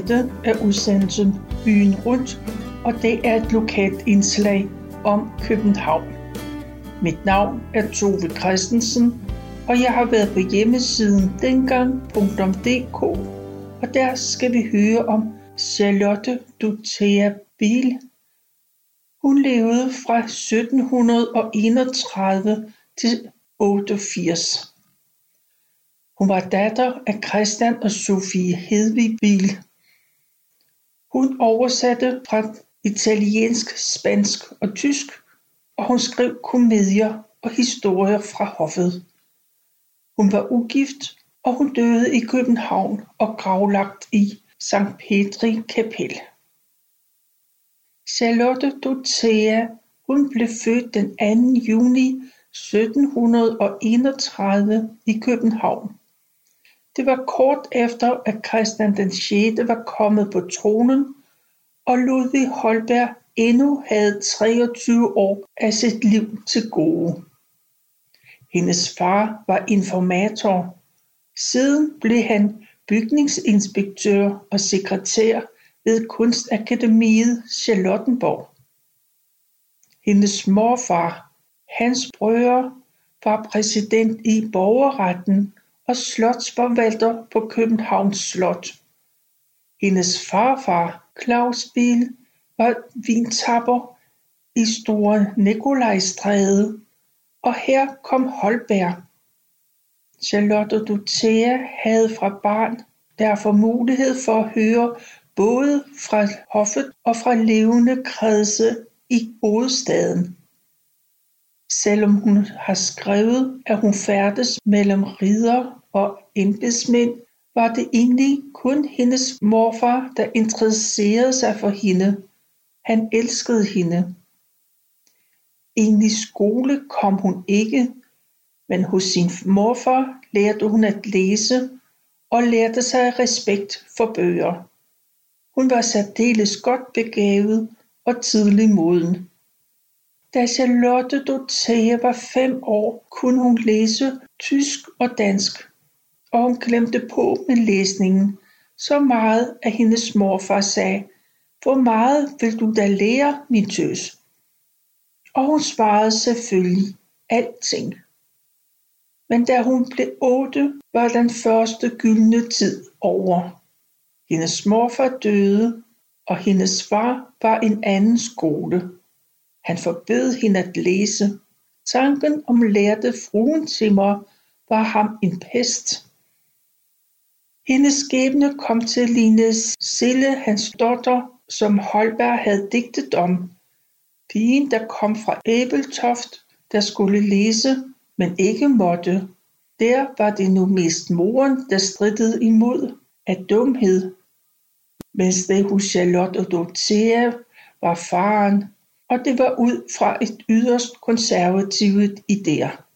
Dette er udsendelsen Byen Rundt, og det er et lokalt indslag om København. Mit navn er Tove Christensen, og jeg har været på hjemmesiden dengang.dk, og der skal vi høre om Charlotte Dutea Biel. Hun levede fra 1731 til 88. Hun var datter af Christian og Sofie Hedvig Biel. Hun oversatte fra italiensk, spansk og tysk, og hun skrev komedier og historier fra hoffet. Hun var ugift, og hun døde i København og gravlagt i Sankt Petri Kapel. Charlotte Dothea, hun blev født den 2. juni 1731 i København. Det var kort efter, at Christian den 6. var kommet på tronen, og Ludvig Holberg endnu havde 23 år af sit liv til gode. Hendes far var informator. Siden blev han bygningsinspektør og sekretær ved Kunstakademiet Charlottenborg. Hendes morfar, Hans Brøger, var præsident i borgerretten og slotsforvalter på Københavns Slot. Hendes farfar, Claus Biel, var vintapper i Store Nikolajstræde, og her kom Holberg. Charlotte Dutea havde fra barn derfor mulighed for at høre både fra hoffet og fra levende kredse i hovedstaden. Selvom hun har skrevet, at hun færdes mellem ridder og embedsmænd, var det egentlig kun hendes morfar, der interesserede sig for hende. Han elskede hende. Egentlig skole kom hun ikke, men hos sin morfar lærte hun at læse og lærte sig respekt for bøger. Hun var særdeles godt begavet og tidlig moden. Da Charlotte Dothea var fem år, kunne hun læse tysk og dansk, og hun klemte på med læsningen, så meget at hendes morfar sagde, hvor meget vil du da lære, min tøs? Og hun svarede selvfølgelig, alting. Men da hun blev otte, var den første gyldne tid over. Hendes morfar døde, og hendes far var en anden skole. Han forbød hende at læse. Tanken om lærte fruentimmer var ham en pest. Hendes skæbne kom til at ligne Sille, hans datter, som Holberg havde digtet om. Pigen, der kom fra Æbeltoft, der skulle læse, men ikke måtte. Der var det nu mest moren, der strittede imod af dumhed, mens det hos Charlotte og Dorothea var faren, og det var ud fra et yderst konservativt idéer.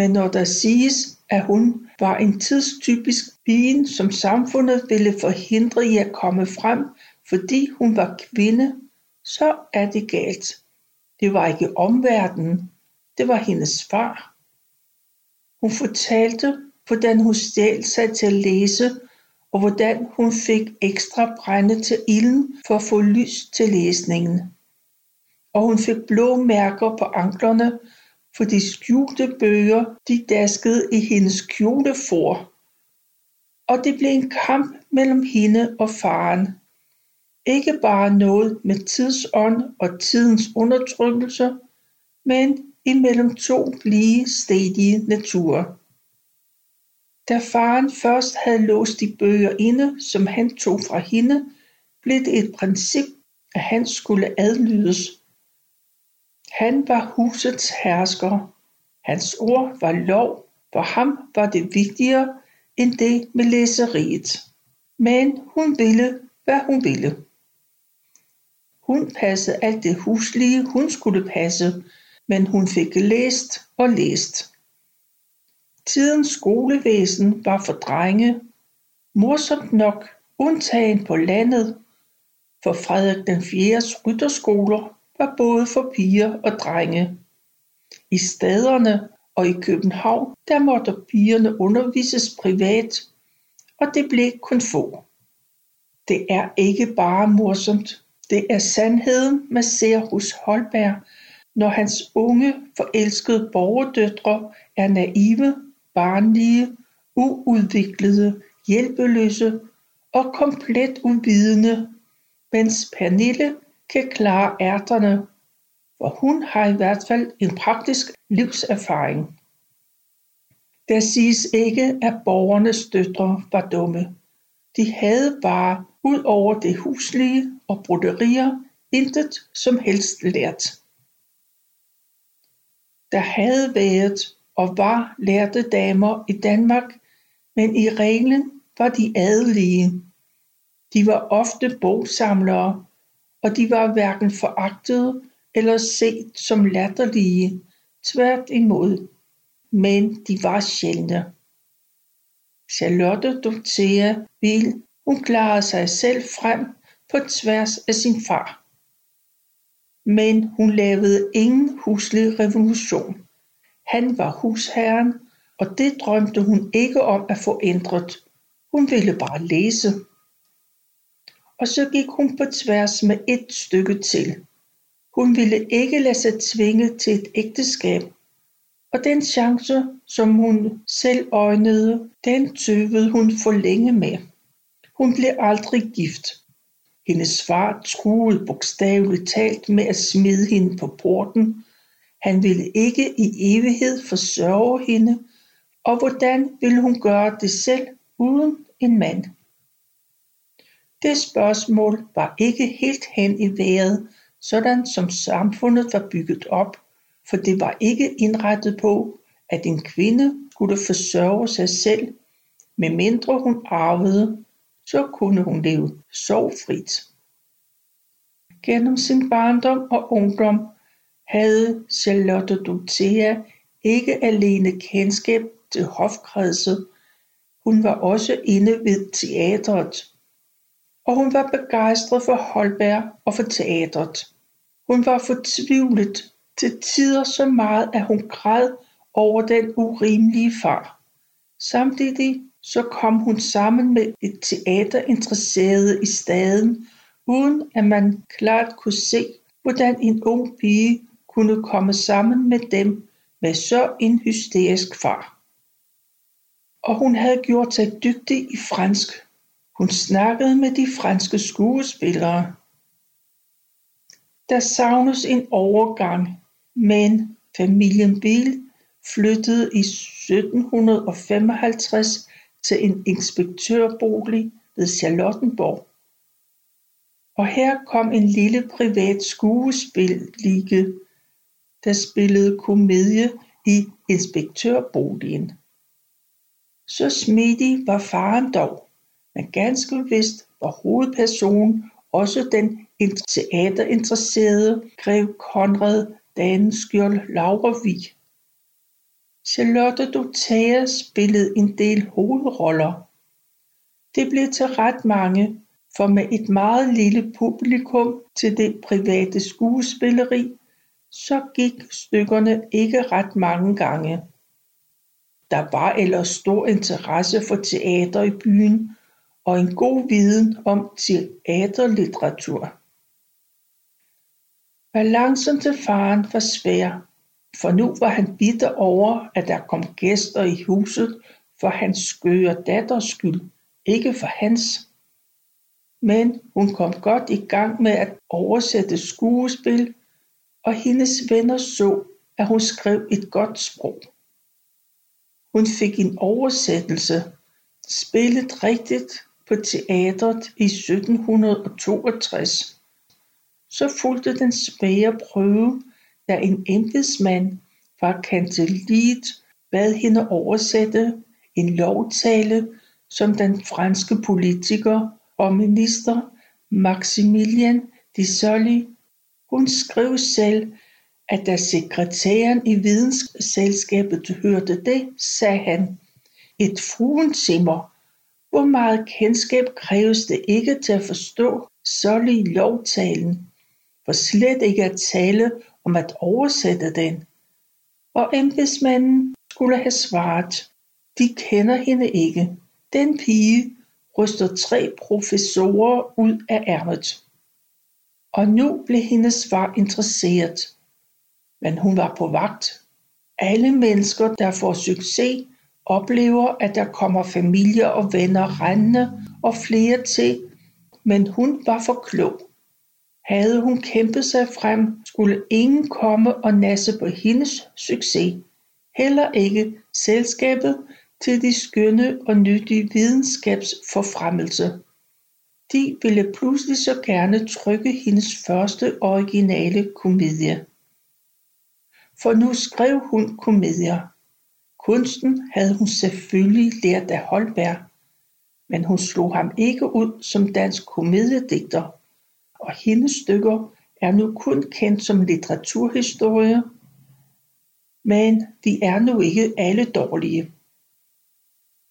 Men når der siges, at hun var en tidstypisk pige, som samfundet ville forhindre i at komme frem, fordi hun var kvinde, så er det galt. Det var ikke omverdenen, det var hendes far. Hun fortalte, hvordan hun stjal sig til at læse, og hvordan hun fik ekstra brænde til ilden for at få lys til læsningen. Og hun fik blå mærker på anklerne, for de skjulte bøger, de daskede i hendes kjolefor. Og det blev en kamp mellem hende og faren. Ikke bare noget med tidsånd og tidens undertrykkelse, men imellem to lige stedige naturer. Da faren først havde låst de bøger inde, som han tog fra hende, blev det et princip, at han skulle adlydes. Han var husets hersker. Hans ord var lov. For ham var det vigtigere end det med læseriet. Men hun ville, hvad hun ville. Hun passede alt det huslige, hun skulle passe, men hun fik læst og læst. Tidens skolevæsen var for drenge, morsomt nok undtagen på landet, for Frederik den 4. rytterskoler var både for piger og drenge. I staderne og i København, der måtte pigerne undervises privat, og det blev kun få. Det er ikke bare morsomt, det er sandheden, man ser hos Holberg, når hans unge, forelskede borgerdøtre er naive, barnlige, uudviklede, hjælpeløse og komplet uvidende, mens Pernille kan klare ærterne, for hun har i hvert fald en praktisk livserfaring. Der siges ikke, at borgernes døtre var dumme. De havde bare, ud over det huslige og broderier, intet som helst lært. Der havde været og var lærte damer i Danmark, men i reglen var de adelige. De var ofte bogsamlere, og de var hverken foragtede eller set som latterlige, tvært imod men de var sjældne. Charlotte Dorothea vil, hun klarede sig selv frem på tværs af sin far. Men hun lavede ingen huslig revolution. Han var husherren, og det drømte hun ikke om at få ændret. Hun ville bare læse. Og så gik hun på tværs med et stykke til. Hun ville ikke lade sig tvinge til et ægteskab, og den chance, som hun selv øjnede, den tøvede hun for længe med. Hun blev aldrig gift. Hendes far truede bogstaveligt talt med at smide hende på porten. Han ville ikke i evighed forsørge hende, og hvordan ville hun gøre det selv uden en mand? Det spørgsmål var ikke helt hen i vejret, sådan som samfundet var bygget op – for det var ikke indrettet på, at en kvinde skulle forsørge sig selv, medmindre hun arvede, så kunne hun leve sorgfrit. Gennem sin barndom og ungdom havde Charlotte Dorothea ikke alene kendskab til hofkredset, hun var også inde ved teatret, og hun var begejstret for Holberg og for teatret. Hun var fortvivlet til tider så meget at hun græd over den urimelige far. Samtidig så kom hun sammen med et teaterinteresserede i staden, uden at man klart kunne se, hvordan en ung pige kunne komme sammen med dem med så en hysterisk far. Og hun havde gjort sig dygtig i fransk. Hun snakkede med de franske skuespillere. Der savnes en overgang men familien Biel flyttede i 1755 til en inspektørbolig ved Charlottenborg og her kom en lille privat skuespillige, der spillede komedie i inspektørboligen. Så smidig var faren dog, men ganske vist var hovedpersonen også den teaterinteresserede grev Konrad Daneskjold Laurvig. Charlotte Dorothea spillede en del hovedroller. Det blev til ret mange, for med et meget lille publikum til det private skuespilleri, så gik stykkerne ikke ret mange gange. Der var ellers stor interesse for teater i byen og en god viden om teaterlitteratur. Balancen til faren var svær, for nu var han bitter over at der kom gæster i huset for hans skøre datters skyld, ikke for hans. Men hun kom godt i gang med at oversætte skuespil, og hendes venner så, at hun skrev et godt sprog. Hun fik en oversættelse, spillet rigtigt på teatret i 1762. Så fulgte den svære prøve, da en embedsmand fra kancelliet bad hende oversætte en lovtale, som den franske politiker og minister Maximilien de Sully. Hun skrev selv, at da sekretæren i vidensselskabet hørte det, sagde han, et fruentimmer, hvor meget kendskab kræves det ikke til at forstå Sully lovtalen for slet ikke at tale om at oversætte den, og embedsmanden skulle have svaret, de kender hende ikke. Den pige, ryster tre professorer ud af ærmet. Og nu blev hendes svar interesseret. Men hun var på vagt. Alle mennesker, der får succes, oplever, at der kommer familie og venner rendende og flere til, men hun var for klog. Havde hun kæmpet sig frem, skulle ingen komme og nasse på hendes succes. Heller ikke selskabet til de skønne og nyttige videnskabsforfremmelse. De ville pludselig så gerne trykke hendes første originale komedie. For nu skrev hun komedier. Kunsten havde hun selvfølgelig lært af Holberg, men hun slog ham ikke ud som dansk komediedigter, og hendes stykker er nu kun kendt som litteraturhistorie, men de er nu ikke alle dårlige.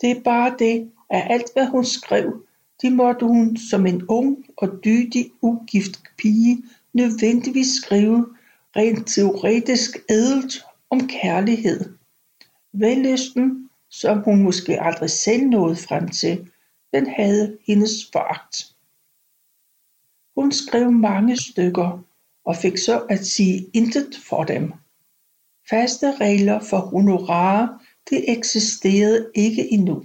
Det er bare det, at alt hvad hun skrev, det måtte hun som en ung og dydig ugift pige nødvendigvis skrive rent teoretisk ædelt om kærlighed. Vellysten, som hun måske aldrig selv nåede frem til, den havde hendes foragt. Hun skrev mange stykker og fik så at sige intet for dem. Faste regler for honorar, det eksisterede ikke endnu.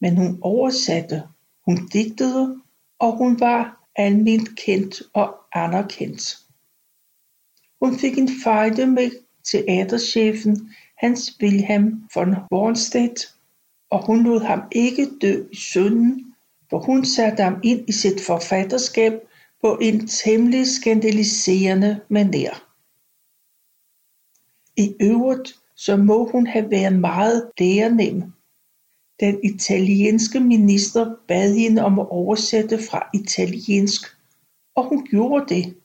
Men hun oversatte, hun digtede, og hun var almindeligt kendt og anerkendt. Hun fik en fejde med teaterchefen Hans Wilhelm von Hornstedt og hun lod ham ikke dø i synden, for hun satte ham ind i sit forfatterskab på en temmelig skandaliserende manér. I øvrigt så må hun have været meget lærenem. Den italienske minister bad hende om at oversætte fra italiensk, og hun gjorde det.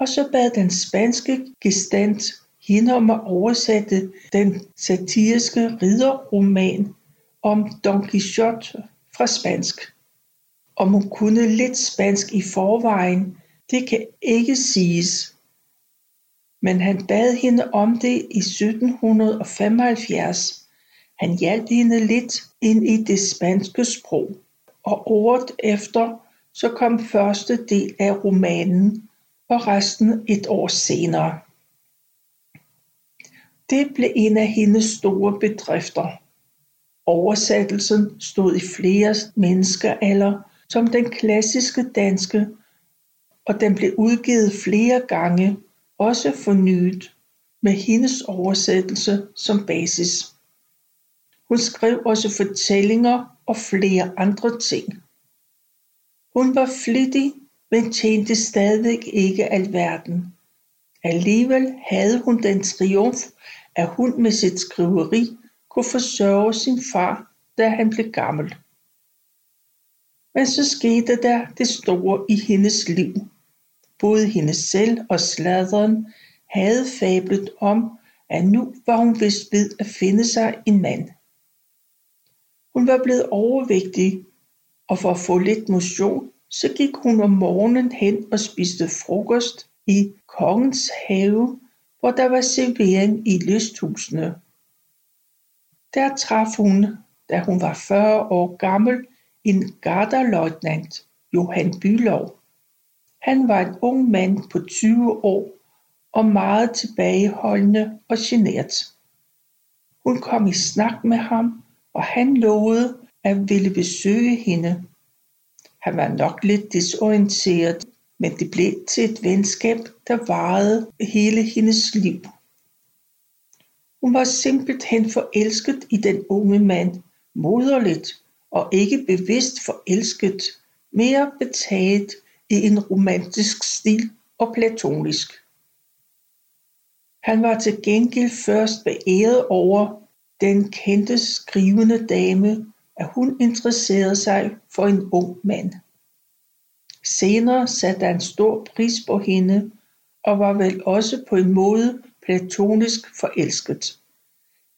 Og så bad den spanske gestand hende om at oversætte den satiriske ridderroman om Don Quixote fra spansk. Om hun kunne lidt spansk i forvejen, det kan ikke siges. Men han bad hende om det i 1775. Han hjalp hende lidt ind i det spanske sprog, og året efter så kom første del af romanen, og resten et år senere. Det blev en af hendes store bedrifter. Oversættelsen stod i flere menneskealder som den klassiske danske, og den blev udgivet flere gange, også fornyet, med hendes oversættelse som basis. Hun skrev også fortællinger og flere andre ting. Hun var flittig, men tjente stadig ikke alverden. Alligevel havde hun den triumf, at hun med sit skriveri kunne forsørge sin far, da han blev gammel. Men så skete der det store i hendes liv. Både hende selv og sladren havde fablet om, at nu var hun vist ved at finde sig en mand. Hun var blevet overvægtig, og for at få lidt motion, så gik hun om morgenen hen og spiste frokost i kongens have, hvor der var servering i lysthusene. Der traf hun, da hun var 40 år gammel, en garderløjtnant, Johan Bylov. Han var en ung mand på 20 år og meget tilbageholdende og genert. Hun kom i snak med ham, og han lovede at ville besøge hende. Han var nok lidt desorienteret, men det blev til et venskab, der varede hele hendes liv. Hun var simpelthen forelsket i den unge mand, moderligt og ikke bevidst forelsket, mere betaget i en romantisk stil og platonisk. Han var til gengæld først beæret over den kendte skrivende dame, at hun interesserede sig for en ung mand. Senere satte han stor pris på hende og var vel også på en måde platonisk forelsket.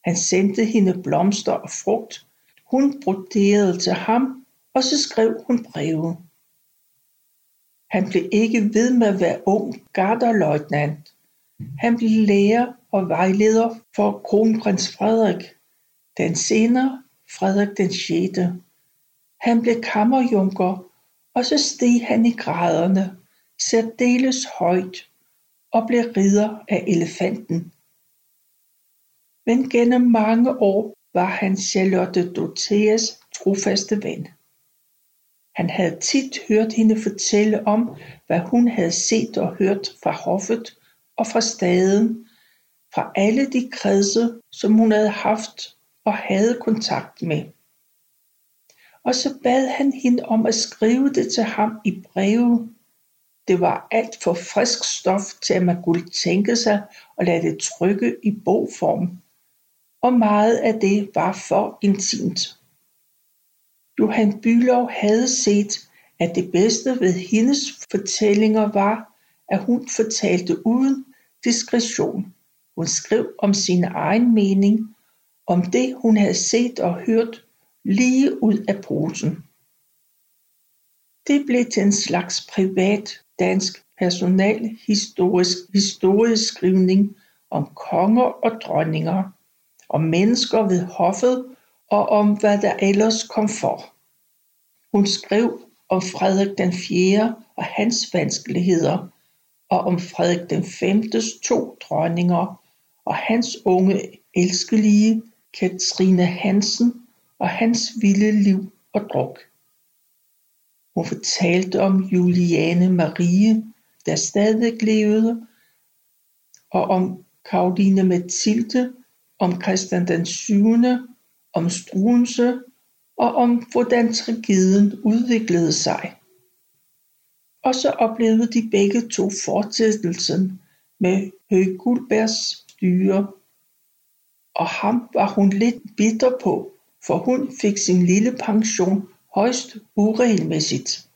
Han sendte hende blomster og frugt, hun broderede til ham, og så skrev hun breve. Han blev ikke ved med at være ung garderløjtnant. Han blev lærer og vejleder for kronprins Frederik, den senere Frederik den 6. Han blev kammerjunker, og så steg han i graderne, særdeles højt, og blev ridder af elefanten. Men gennem mange år var han Charlotte Dorotheas trofaste ven. Han havde tit hørt hende fortælle om, hvad hun havde set og hørt fra hoffet og fra staden, fra alle de kredse, som hun havde haft og havde kontakt med. Og så bad han hende om at skrive det til ham i breve. Det var alt for frisk stof til at man kunne tænke sig at lade det trykke i bogform. Og meget af det var for intimt. Johan Bylov havde set, at det bedste ved hendes fortællinger var, at hun fortalte uden diskretion. Hun skrev om sin egen mening, om det hun havde set og hørt lige ud af posen. Det blev til en slags privat dansk personalhistorisk historieskrivning om konger og dronninger, om mennesker ved hoffet og om hvad der ellers kom for. Hun skrev om Frederik den 4. og hans vanskeligheder, og om Frederik den 5.s to dronninger og hans unge elskelige Katrine Hansen og hans vilde liv og druk. Hun fortalte om Juliane Marie, der stadig levede, og om Karoline Mathilde, om Christian den 7., om Struense og om hvordan tragedien udviklede sig. Og så oplevede de begge to fortsættelsen med Høg Guldbergs styre, og ham var hun lidt bitter på, for hun fik sin lille pension højst uregelmæssigt.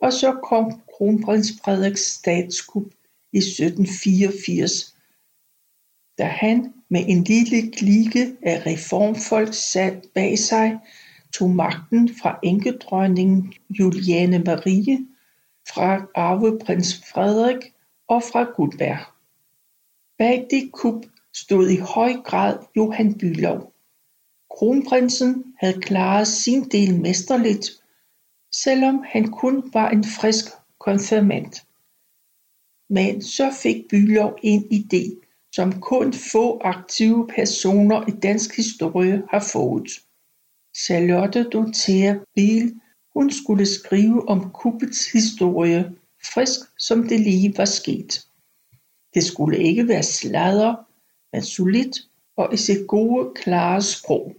Og så kom kronprins Frederiks statskup i 1784, da han med en lille klike af reformfolk sat bag sig tog magten fra enkedronningen Juliane Marie, fra arveprins Frederik og fra Gudberg. Bag det kup stod i høj grad Johan Bülow. Kronprinsen havde klaret sin del mesterligt, selvom han kun var en frisk konfirmant. Men så fik Bülow en idé, som kun få aktive personer i dansk historie har fået. Charlotte Dorothea Biel hun skulle skrive om kuppets historie, frisk som det lige var sket. Det skulle ikke være sladder, men solidt og i sit gode, klare sprog.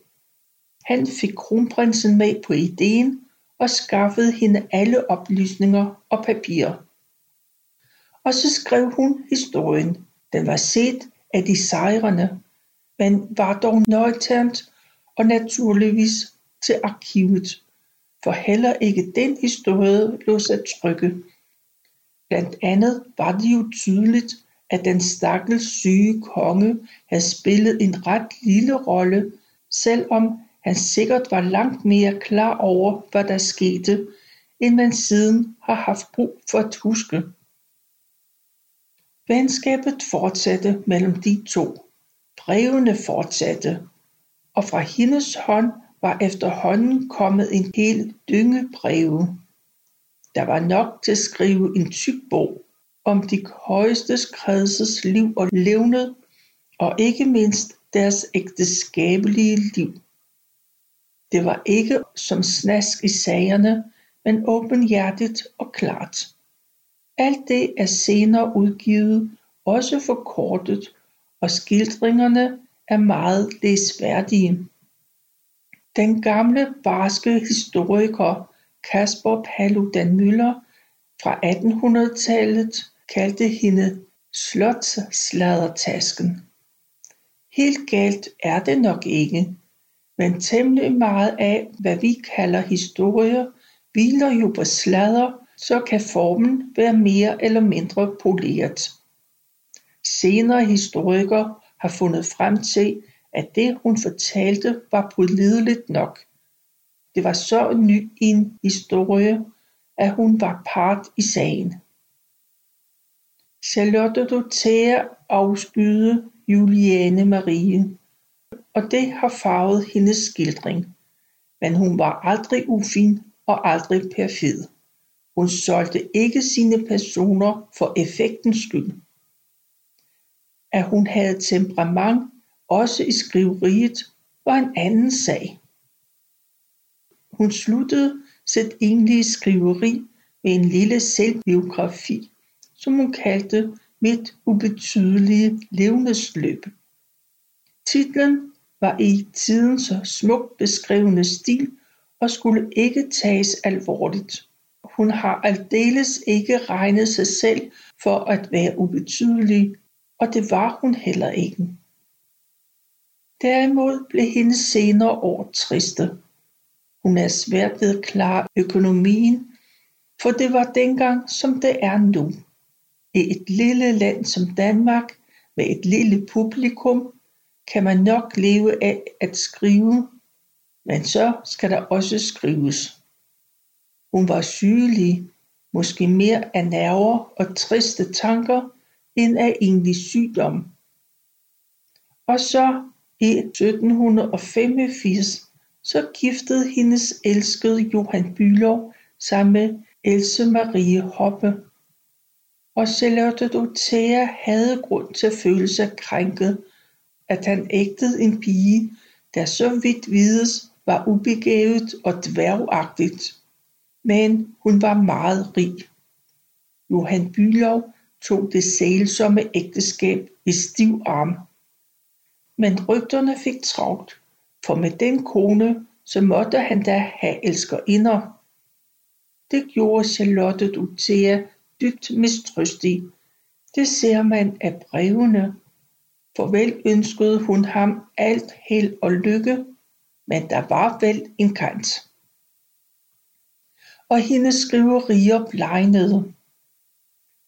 Han fik kronprinsen med på ideen og skaffede hende alle oplysninger og papirer. Og så skrev hun historien. Den var set af de sejrende, men var dog nøjternt og naturligvis til arkivet, for heller ikke den historie lå sig trykke. Blandt andet var det jo tydeligt, at den stakkels syge konge havde spillet en ret lille rolle, selvom han sikkert var langt mere klar over, hvad der skete, end man siden har haft brug for at huske. Venskabet fortsatte mellem de to. Brevene fortsatte, og fra hendes hånd var efterhånden kommet en hel dynge breve. Der var nok til at skrive en tyk bog om de højeste kredses liv og levned, og ikke mindst deres ægteskabelige liv. Det var ikke som snask i sagerne, men åbenhjertigt og klart. Alt det er senere udgivet, også forkortet, og skildringerne er meget læsværdige. Den gamle barske historiker Kasper Paludan Müller fra 1800-tallet kaldte hende slotsladertasken. Helt galt er det nok ikke, men temmelig meget af, hvad vi kalder historie, hviler jo på sladder, så kan formen være mere eller mindre poleret. Senere historikere har fundet frem til, at det hun fortalte var pålideligt nok. Det var så ny en historie, at hun var part i sagen. Charlotte Dorothea afskyede Juliane Marie, og det har farvet hendes skildring. men hun var aldrig ufin og aldrig perfid. Hun solgte ikke sine personer for effektens skyld. At hun havde temperament også i skriveriet var en anden sag. Hun sluttede sit egentlige skriveri med en lille selvbiografi, som hun kaldte Mit ubetydelige levnedsløb. Titlen var i tiden så smukt beskrivende stil og skulle ikke tages alvorligt. Hun har aldeles ikke regnet sig selv for at være ubetydelig, og det var hun heller ikke. Derimod blev hendes senere år triste. Hun er svært ved at klare økonomien, for det var dengang som det er nu. I et lille land som Danmark med et lille publikum kan man nok leve af at skrive, men så skal der også skrives. Hun var sygelig, måske mere af nerver og triste tanker end af egentlig sygdom. Og så i 1785 så giftede hendes elskede Johan Bülow sig med Else Marie Hoppe. Og Charlotte Dorothea havde grund til at føle sig krænket, at han ægtede en pige, der så vidt vides var ubegavet og dværgagtigt. Men hun var meget rig. Johan Bylov tog det sælsomme ægteskab i stiv arm. Men rygterne fik travlt, for med den kone, så måtte han da have elskerinder. Det gjorde Charlotte Dorothea dybt mistrøstig. Det ser man af brevene. Farvel ønskede hun ham alt held og lykke, men der var vel en kant. Og hendes skriverier blegnede.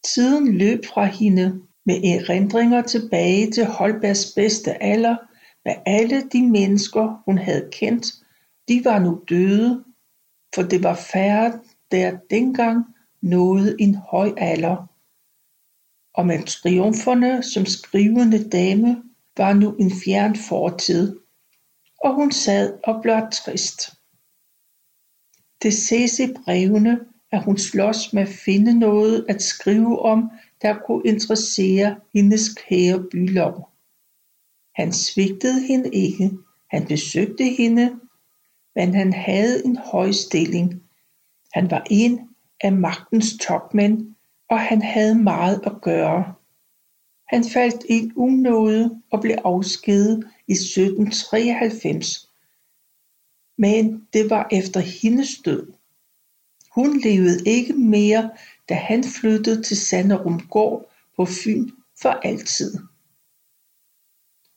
Tiden løb fra hende med erindringer tilbage til Holbergs bedste alder, med alle de mennesker, hun havde kendt, de var nu døde, for det var færre, der dengang nåede en høj alder. Og med triumferne som skrivende dame var nu en fjern fortid, og hun sad og blev trist. Det ses i brevene, at hun slås med at finde noget at skrive om, der kunne interessere hendes kære bylov. Han svigtede hende ikke, han besøgte hende, men han havde en høj stilling. Han var en af magtens topmænd, og han havde meget at gøre. Han faldt i unåde og blev afskedet i 1793. Men det var efter hendes død. Hun levede ikke mere, da han flyttede til Sanderum gård på Fyn for altid.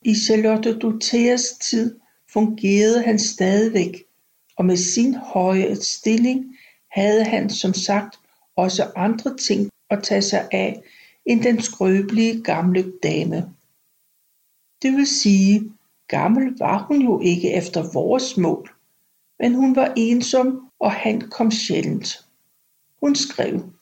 I Charlotte Dorotheas tid fungerede han stadigvæk, og med sin høje stilling havde han som sagt også andre ting at tage sig af end den skrøbelige gamle dame. Det vil sige, gammel var hun jo ikke efter vores mål, men hun var ensom, og han kom sjældent. Hun skrev,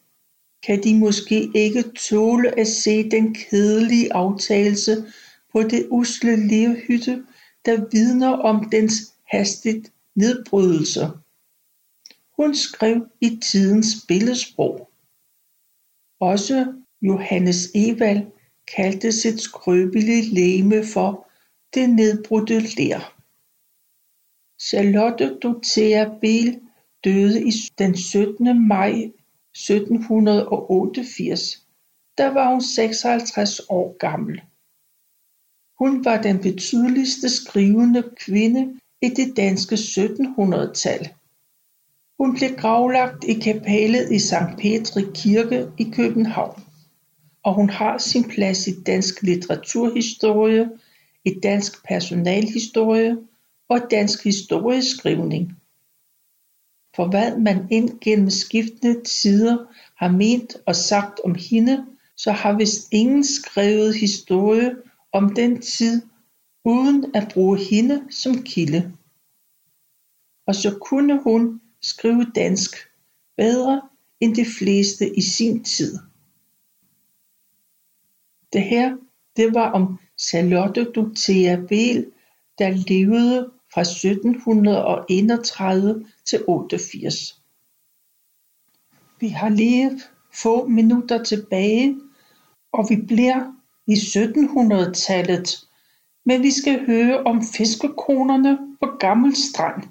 kan de måske ikke tåle at se den kedelige aftagelse på det usle levhytte, der vidner om dens hastigt nedbrydelse. Hun skrev i tidens billedsprog. Også Johannes Evald kaldte sit skrøbelige legeme for det nedbrudte ler. Charlotte Dorothea Biel døde den 17. maj 1788. Der var hun 56 år gammel. Hun var den betydeligste skrivende kvinde i det danske 1700-tal. Hun blev gravlagt i kapellet i Sankt Petri Kirke i København, og hun har sin plads i dansk litteraturhistorie, i dansk personalhistorie og dansk historieskrivning. For hvad man ind gennem skiftende tider har ment og sagt om hende, så har vist ingen skrevet historie om den tid uden at bruge hende som kilde. Og så kunne hun skrive dansk bedre end de fleste i sin tid. Det her, det var om Charlotte Dorothea Behl, der levede fra 1731 til 88. Vi har lige få minutter tilbage, og vi bliver i 1700-tallet, men vi skal høre om fiskekonerne på Gammel Strand.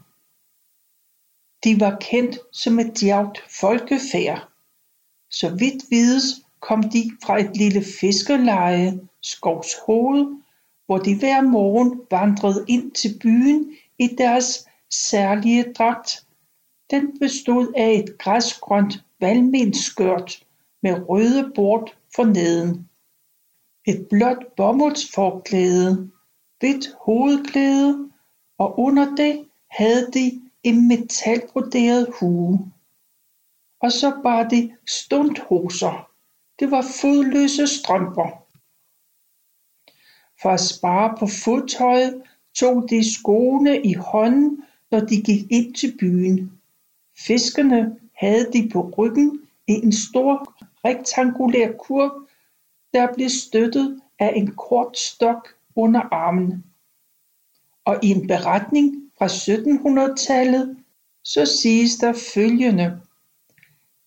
De var kendt som et djavt folkefærd. Så vidt vides kom de fra et lille fiskeleje, Skovshoved, hvor de hver morgen vandrede ind til byen i deres særlige dragt. Den bestod af et græsgrønt valmenskørt med røde bord for neden. Et blåt bomuldsforklæde, hvidt hovedklæde, og under det havde de en metalbroderet hue. Og så bar de stunthoser. Det var fodløse strømper. For at spare på fodtøjet tog de skoene i hånden, når de gik ind til byen. Fiskerne havde de på ryggen i en stor rektangulær kurv, der blev støttet af en kort stok under armen. Og i en beretning fra 1700-tallet, så siges der følgende.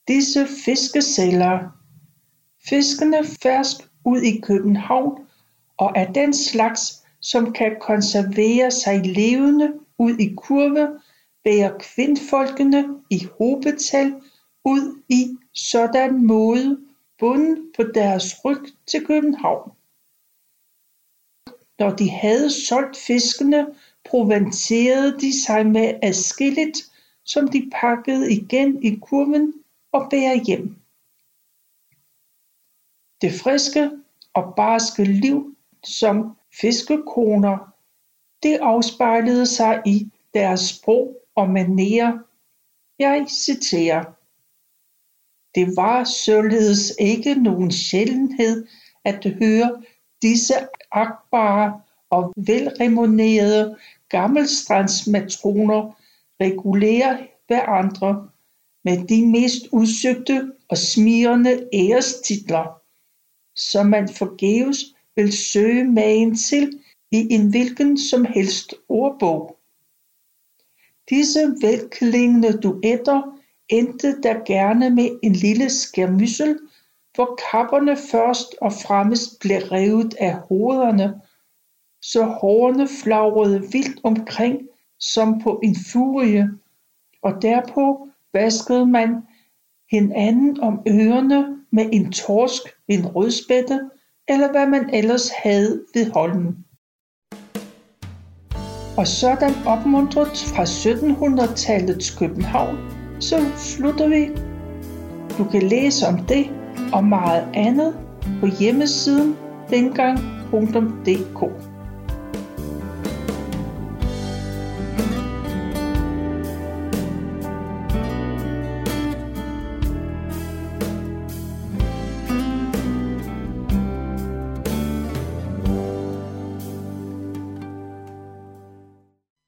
Disse fiskesælgere, fiskene fersk ud i København og er den slags, som kan konservere sig levende ud i kurve, bærer kvindfolkene i hobetal ud i sådan måde bunden på deres ryg til København. Når de havde solgt fiskene, proventerede de sig med adskilligt, som de pakkede igen i kurven og bærer hjem. Det friske og barske liv som fiskekoner, det afspejlede sig i deres sprog og manerer. Jeg citerer. Det var således ikke nogen sjældenhed at høre disse akbare og velrenommerede gammelstrandsmatroner regulere hverandre med de mest udsøgte og smirrende ærestitler, som man forgæves vil søge magen til i en hvilken som helst ordbog. Disse velklingende duetter endte der gerne med en lille skærmyssel, hvor kapperne først og fremmest blev revet af hovederne, så hårene flagrede vildt omkring som på en furie, og derpå vaskede man hinanden om ørerne med en torsk, en rødspætte, eller hvad man ellers havde ved holden. Og sådan opmuntret fra 1700-tallets København, så slutter vi. Du kan læse om det og meget andet på hjemmesiden dengang.dk.